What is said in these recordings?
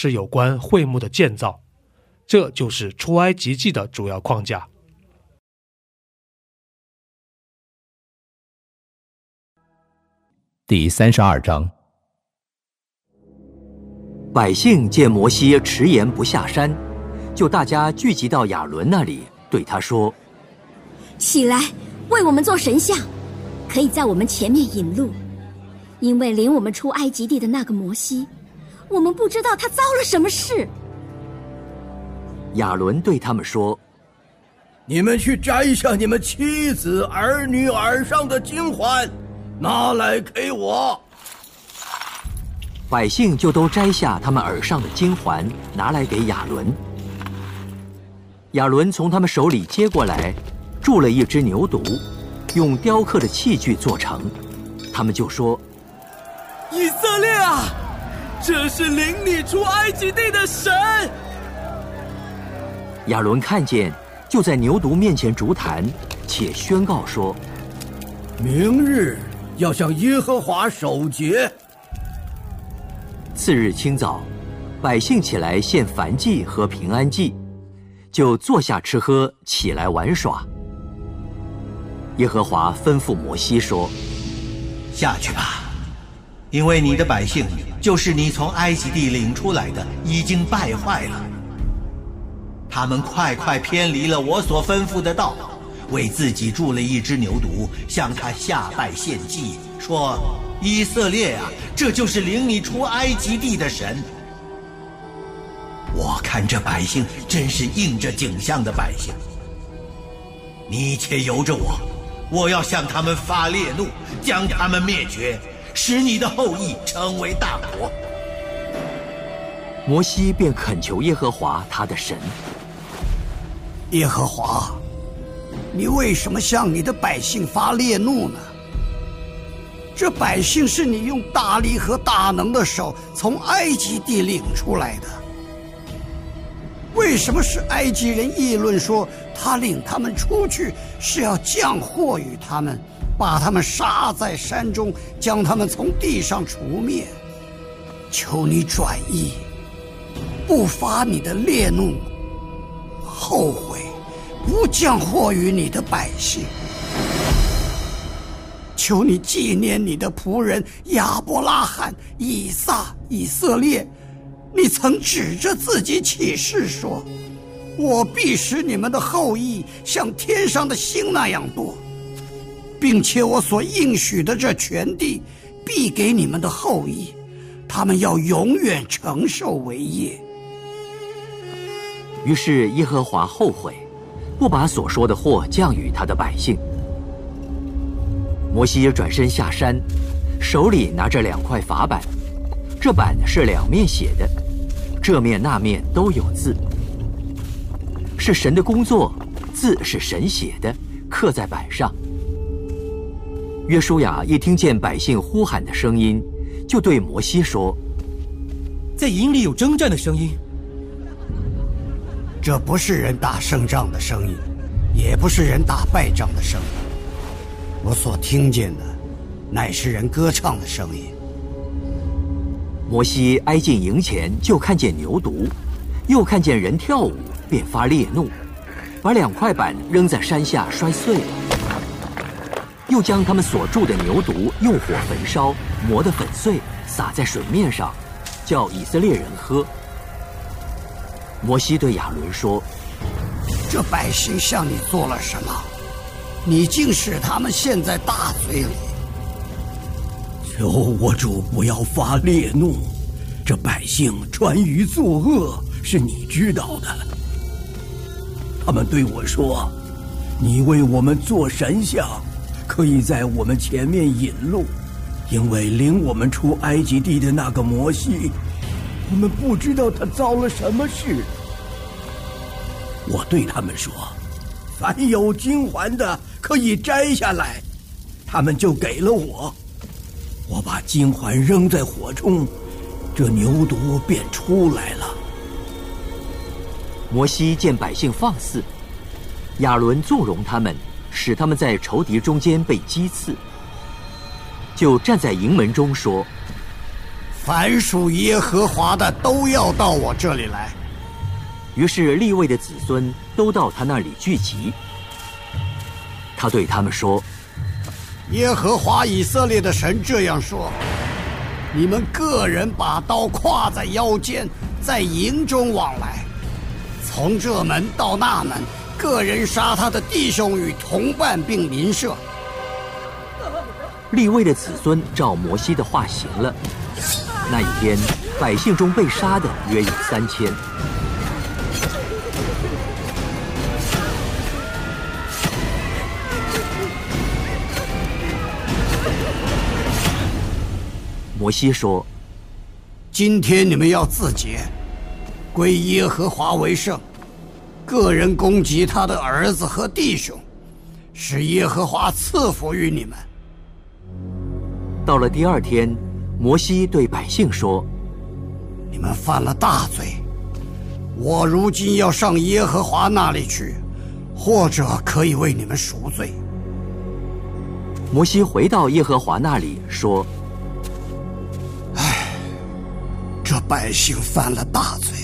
是有关会幕的建造，这就是出埃及记的主要框架。第三十二章，百姓见摩西迟延不下山，就大家聚集到亚伦那里，对他说：“起来，为我们做神像，可以在我们前面引路，因为领我们出埃及地的那个摩西。”我们不知道他遭了什么事。亚伦对他们说：“你们去摘下你们妻子儿女耳上的金环，拿来给我。”百姓就都摘下他们耳上的金环，拿来给亚伦。亚伦从他们手里接过来，铸了一只牛犊，用雕刻的器具做成。他们就说：“以色列啊！”这是领你出埃及地的神。亚伦看见，就在牛犊面前烛坛，且宣告说：“明日要向耶和华守节。”次日清早，百姓起来献燔祭和平安祭，就坐下吃喝，起来玩耍。耶和华吩咐摩西说：“下去吧，因为你的百姓。”就是你从埃及地领出来的，已经败坏了。他们快快偏离了我所吩咐的道，为自己铸了一只牛犊，向他下拜献祭，说：“以色列啊，这就是领你出埃及地的神。”我看这百姓真是应着景象的百姓。你且由着我，我要向他们发烈怒，将他们灭绝。使你的后裔成为大国。摩西便恳求耶和华他的神：耶和华，你为什么向你的百姓发烈怒呢？这百姓是你用大力和大能的手从埃及地领出来的。为什么是埃及人议论说他领他们出去是要降祸于他们？把他们杀在山中，将他们从地上除灭。求你转意，不发你的烈怒，后悔，不降祸于你的百姓。求你纪念你的仆人亚伯拉罕、以撒、以色列。你曾指着自己起誓说：“我必使你们的后裔像天上的星那样多。”并且我所应许的这全地，必给你们的后裔，他们要永远承受为业。于是耶和华后悔，不把所说的祸降与他的百姓。摩西转身下山，手里拿着两块法板，这板是两面写的，这面那面都有字，是神的工作，字是神写的，刻在板上。约书亚一听见百姓呼喊的声音，就对摩西说：“在营里有征战的声音。这不是人打胜仗的声音，也不是人打败仗的声音。我所听见的，乃是人歌唱的声音。”摩西挨近营前，就看见牛犊，又看见人跳舞，便发烈怒，把两块板扔在山下，摔碎了。又将他们所铸的牛犊用火焚烧，磨得粉碎，撒在水面上，叫以色列人喝。摩西对亚伦说：“这百姓向你做了什么？你竟使他们陷在大罪里。求我主不要发烈怒，这百姓专于作恶，是你知道的。他们对我说：‘你为我们做神像，可以在我们前面引路，因为领我们出埃及地的那个摩西。’”我们不知道他遭了什么事。我对他们说：“凡有金环的，可以摘下来。”他们就给了我。我把金环扔在火中，这牛犊便出来了。摩西见百姓放肆，亚伦纵容他们，使他们在仇敌中间被击刺，就站在营门中说。凡属耶和华的都要到我这里来。于是立位的子孙都到他那里聚集。他对他们说：“耶和华以色列的神这样说：你们个人把刀挎在腰间，在营中往来，从这门到那门，个人杀他的弟兄与同伴，并邻舍。”立位的子孙照摩西的话行了。那一天，百姓中被杀的约有三千。摩西说：“今天你们要自洁，归耶和华为圣。个人攻击他的儿子和弟兄，使耶和华赐福于你们。”到了第二天。摩西对百姓说：“你们犯了大罪，我如今要上耶和华那里去，或者可以为你们赎罪。”摩西回到耶和华那里说：“唉，这百姓犯了大罪，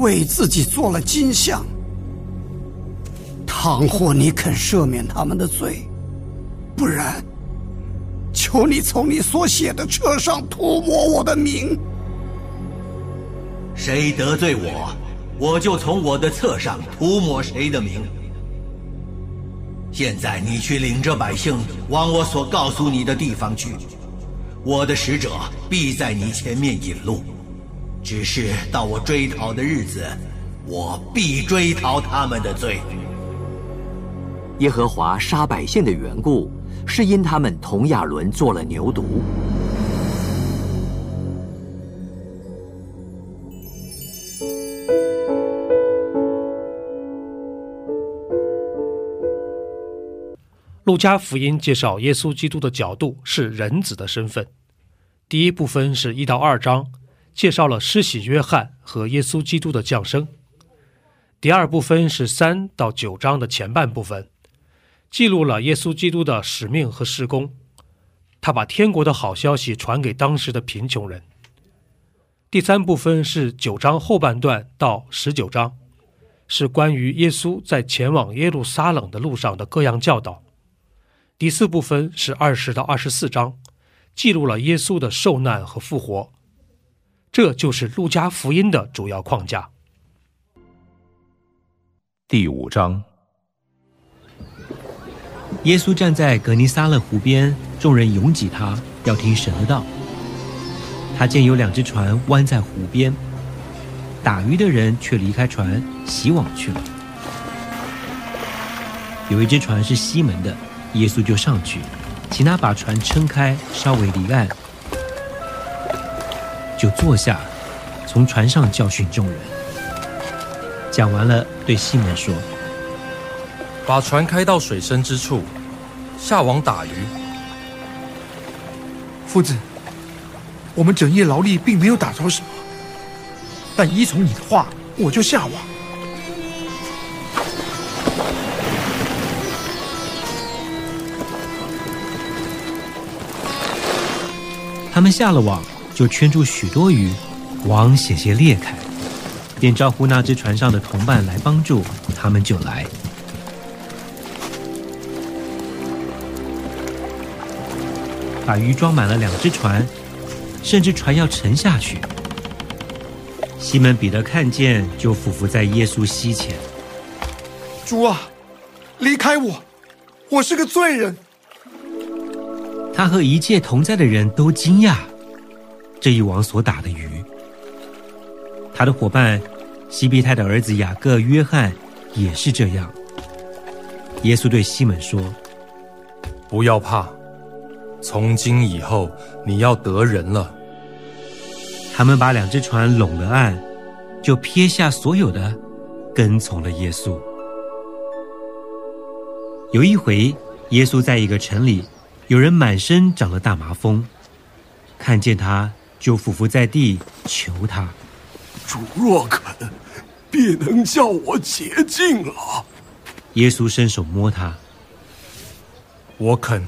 为自己做了金像。倘或你肯赦免他们的罪，不然。”求你从你所写的册上涂抹我的名。谁得罪我，我就从我的册上涂抹谁的名。现在你去领着百姓往我所告诉你的地方去，我的使者必在你前面引路。只是到我追讨的日子，我必追讨他们的罪。耶和华杀百姓的缘故。是因他们同亚伦做了牛犊。路加福音介绍耶稣基督的角度是人子的身份。第一部分是一到二章，介绍了施洗约翰和耶稣基督的降生。第二部分是三到九章的前半部分。记录了耶稣基督的使命和施工，他把天国的好消息传给当时的贫穷人。第三部分是九章后半段到十九章，是关于耶稣在前往耶路撒冷的路上的各样教导。第四部分是二十到二十四章，记录了耶稣的受难和复活。这就是路加福音的主要框架。第五章。耶稣站在格尼撒勒湖边，众人拥挤他，要听神的道。他见有两只船弯在湖边，打鱼的人却离开船洗网去了。有一只船是西门的，耶稣就上去，请他把船撑开，稍微离岸，就坐下，从船上教训众人。讲完了，对西门说。把船开到水深之处，下网打鱼。夫子，我们整夜劳力，并没有打着什么，但依从你的话，我就下网。他们下了网，就圈住许多鱼，网险些裂开，便招呼那只船上的同伴来帮助，他们就来。把鱼装满了两只船，甚至船要沉下去。西门彼得看见，就俯伏在耶稣膝前。主啊，离开我，我是个罪人。他和一切同在的人都惊讶这一网所打的鱼。他的伙伴西庇太的儿子雅各、约翰也是这样。耶稣对西门说：“不要怕，从今以后你要得人了。”他们把两只船拢了岸，就撇下所有的，跟从了耶稣。有一回，耶稣在一个城里，有人满身长了大麻风，看见他就俯伏在地求他：“主若肯，必能叫我洁净了。”耶稣伸手摸他，我肯，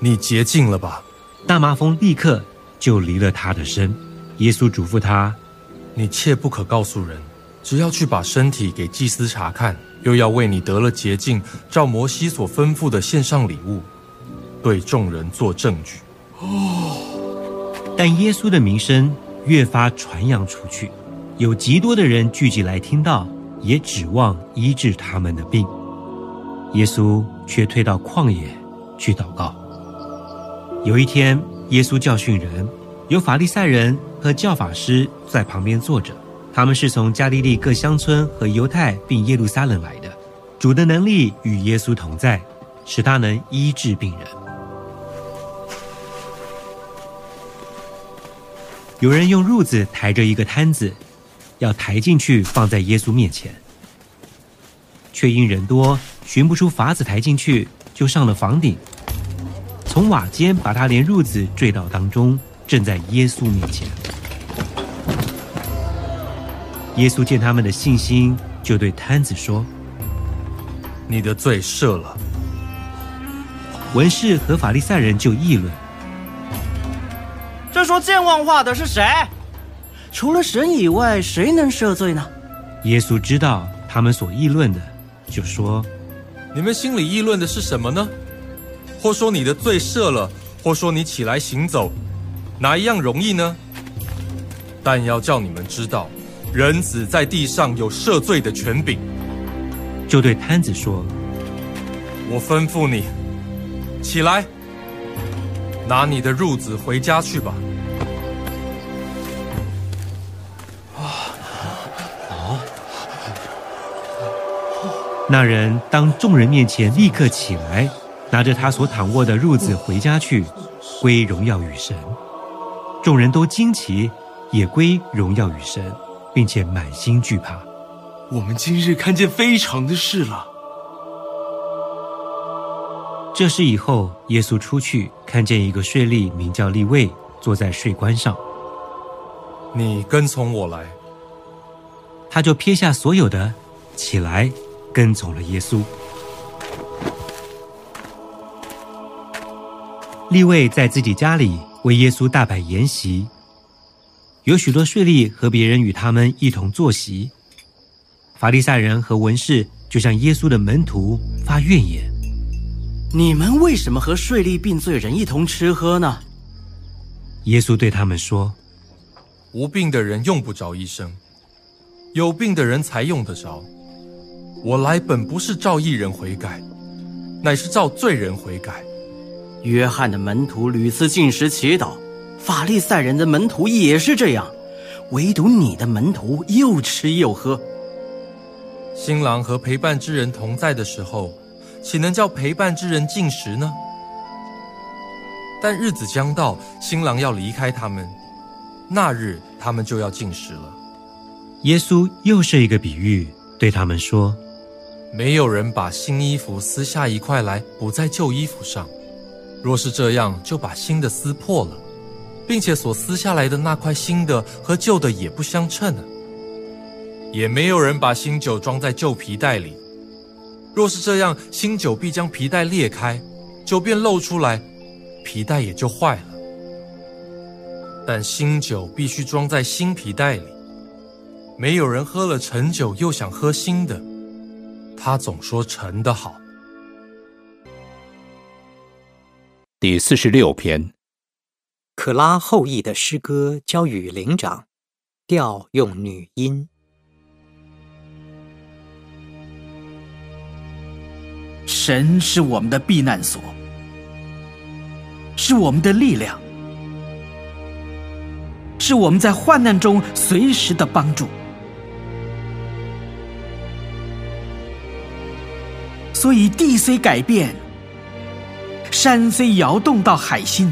你洁净了吧。大麻风立刻就离了他的身。耶稣嘱咐他：“你切不可告诉人，只要去把身体给祭司查看，又要为你得了洁净，照摩西所吩咐的献上礼物，对众人做证据。”哦。但耶稣的名声越发传扬出去，有极多的人聚集来听到。也指望医治他们的病，耶稣却退到旷野去祷告。有一天，耶稣教训人，有法利赛人和教法师在旁边坐着，他们是从加利利各乡村和犹太并耶路撒冷来的。主的能力与耶稣同在，使他能医治病人。有人用褥子抬着一个摊子。要抬进去，放在耶稣面前，却因人多，寻不出法子抬进去，就上了房顶，从瓦间把他连褥子坠到当中，正在耶稣面前。耶稣见他们的信心，就对摊子说：“你的罪赦了。”文士和法利赛人就议论：“这说健忘话的是谁？”除了神以外，谁能赦罪呢？耶稣知道他们所议论的，就说：“你们心里议论的是什么呢？或说你的罪赦了，或说你起来行走，哪一样容易呢？但要叫你们知道，人子在地上有赦罪的权柄。”就对摊子说：“我吩咐你，起来，拿你的褥子回家去吧。”那人当众人面前立刻起来，拿着他所躺卧的褥子回家去，归荣耀与神。众人都惊奇，也归荣耀与神，并且满心惧怕。我们今日看见非常的事了。这事以后，耶稣出去，看见一个税吏名叫利位，坐在税关上。你跟从我来，他就撇下所有的，起来。跟从了耶稣。利位在自己家里为耶稣大摆筵席，有许多税吏和别人与他们一同坐席。法利赛人和文士就向耶稣的门徒发怨言：“你们为什么和税吏并罪人一同吃喝呢？”耶稣对他们说：“无病的人用不着医生，有病的人才用得着。”我来本不是召义人悔改，乃是召罪人悔改。约翰的门徒屡次进食祈祷，法利赛人的门徒也是这样，唯独你的门徒又吃又喝。新郎和陪伴之人同在的时候，岂能叫陪伴之人进食呢？但日子将到，新郎要离开他们，那日他们就要进食了。耶稣又是一个比喻，对他们说。没有人把新衣服撕下一块来补在旧衣服上，若是这样，就把新的撕破了，并且所撕下来的那块新的和旧的也不相称了。也没有人把新酒装在旧皮袋里，若是这样，新酒必将皮袋裂开，酒便漏出来，皮袋也就坏了。但新酒必须装在新皮袋里，没有人喝了陈酒又想喝新的。他总说臣的好。第四十六篇，可拉后裔的诗歌交与灵长，调用女音。神是我们的避难所，是我们的力量，是我们在患难中随时的帮助。所以地虽改变，山虽摇动到海心，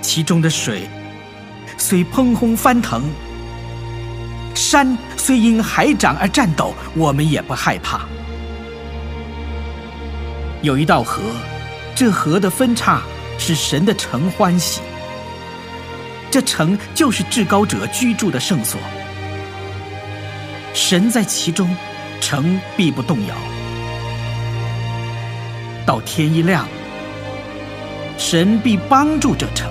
其中的水虽砰轰翻腾，山虽因海涨而颤抖，我们也不害怕。有一道河，这河的分叉使神的城欢喜，这城就是至高者居住的圣所，神在其中，城必不动摇。到天一亮，神必帮助这城。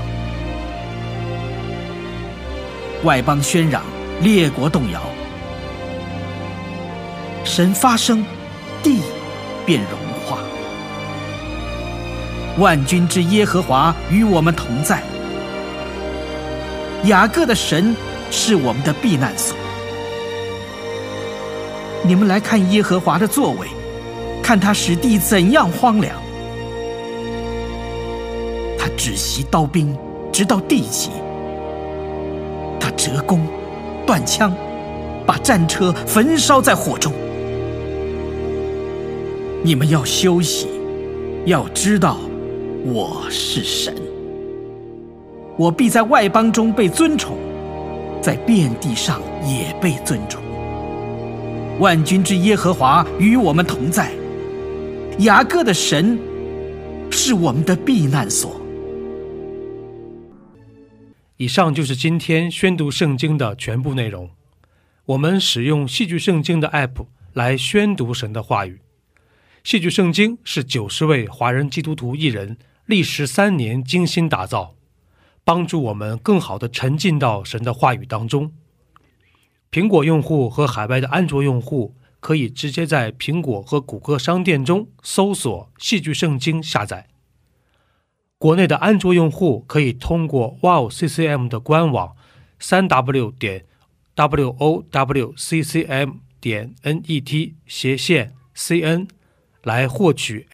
外邦喧嚷，列国动摇，神发声，地便融化。万军之耶和华与我们同在，雅各的神是我们的避难所。你们来看耶和华的作为。看他使地怎样荒凉，他止息刀兵，直到地极；他折弓，断枪，把战车焚烧在火中。你们要休息，要知道我是神，我必在外邦中被尊崇，在遍地上也被尊崇。万军之耶和华与我们同在。雅各的神是我们的避难所。以上就是今天宣读圣经的全部内容。我们使用戏剧圣经的 App 来宣读神的话语。戏剧圣经是九十位华人基督徒艺人历时三年精心打造，帮助我们更好的沉浸到神的话语当中。苹果用户和海外的安卓用户。可以直接在苹果和谷歌商店中搜索“戏剧圣经”下载。国内的安卓用户可以通过 Wow CCM 的官网三 W 点 W O W C C M 点 N E T 斜线 C N 来获取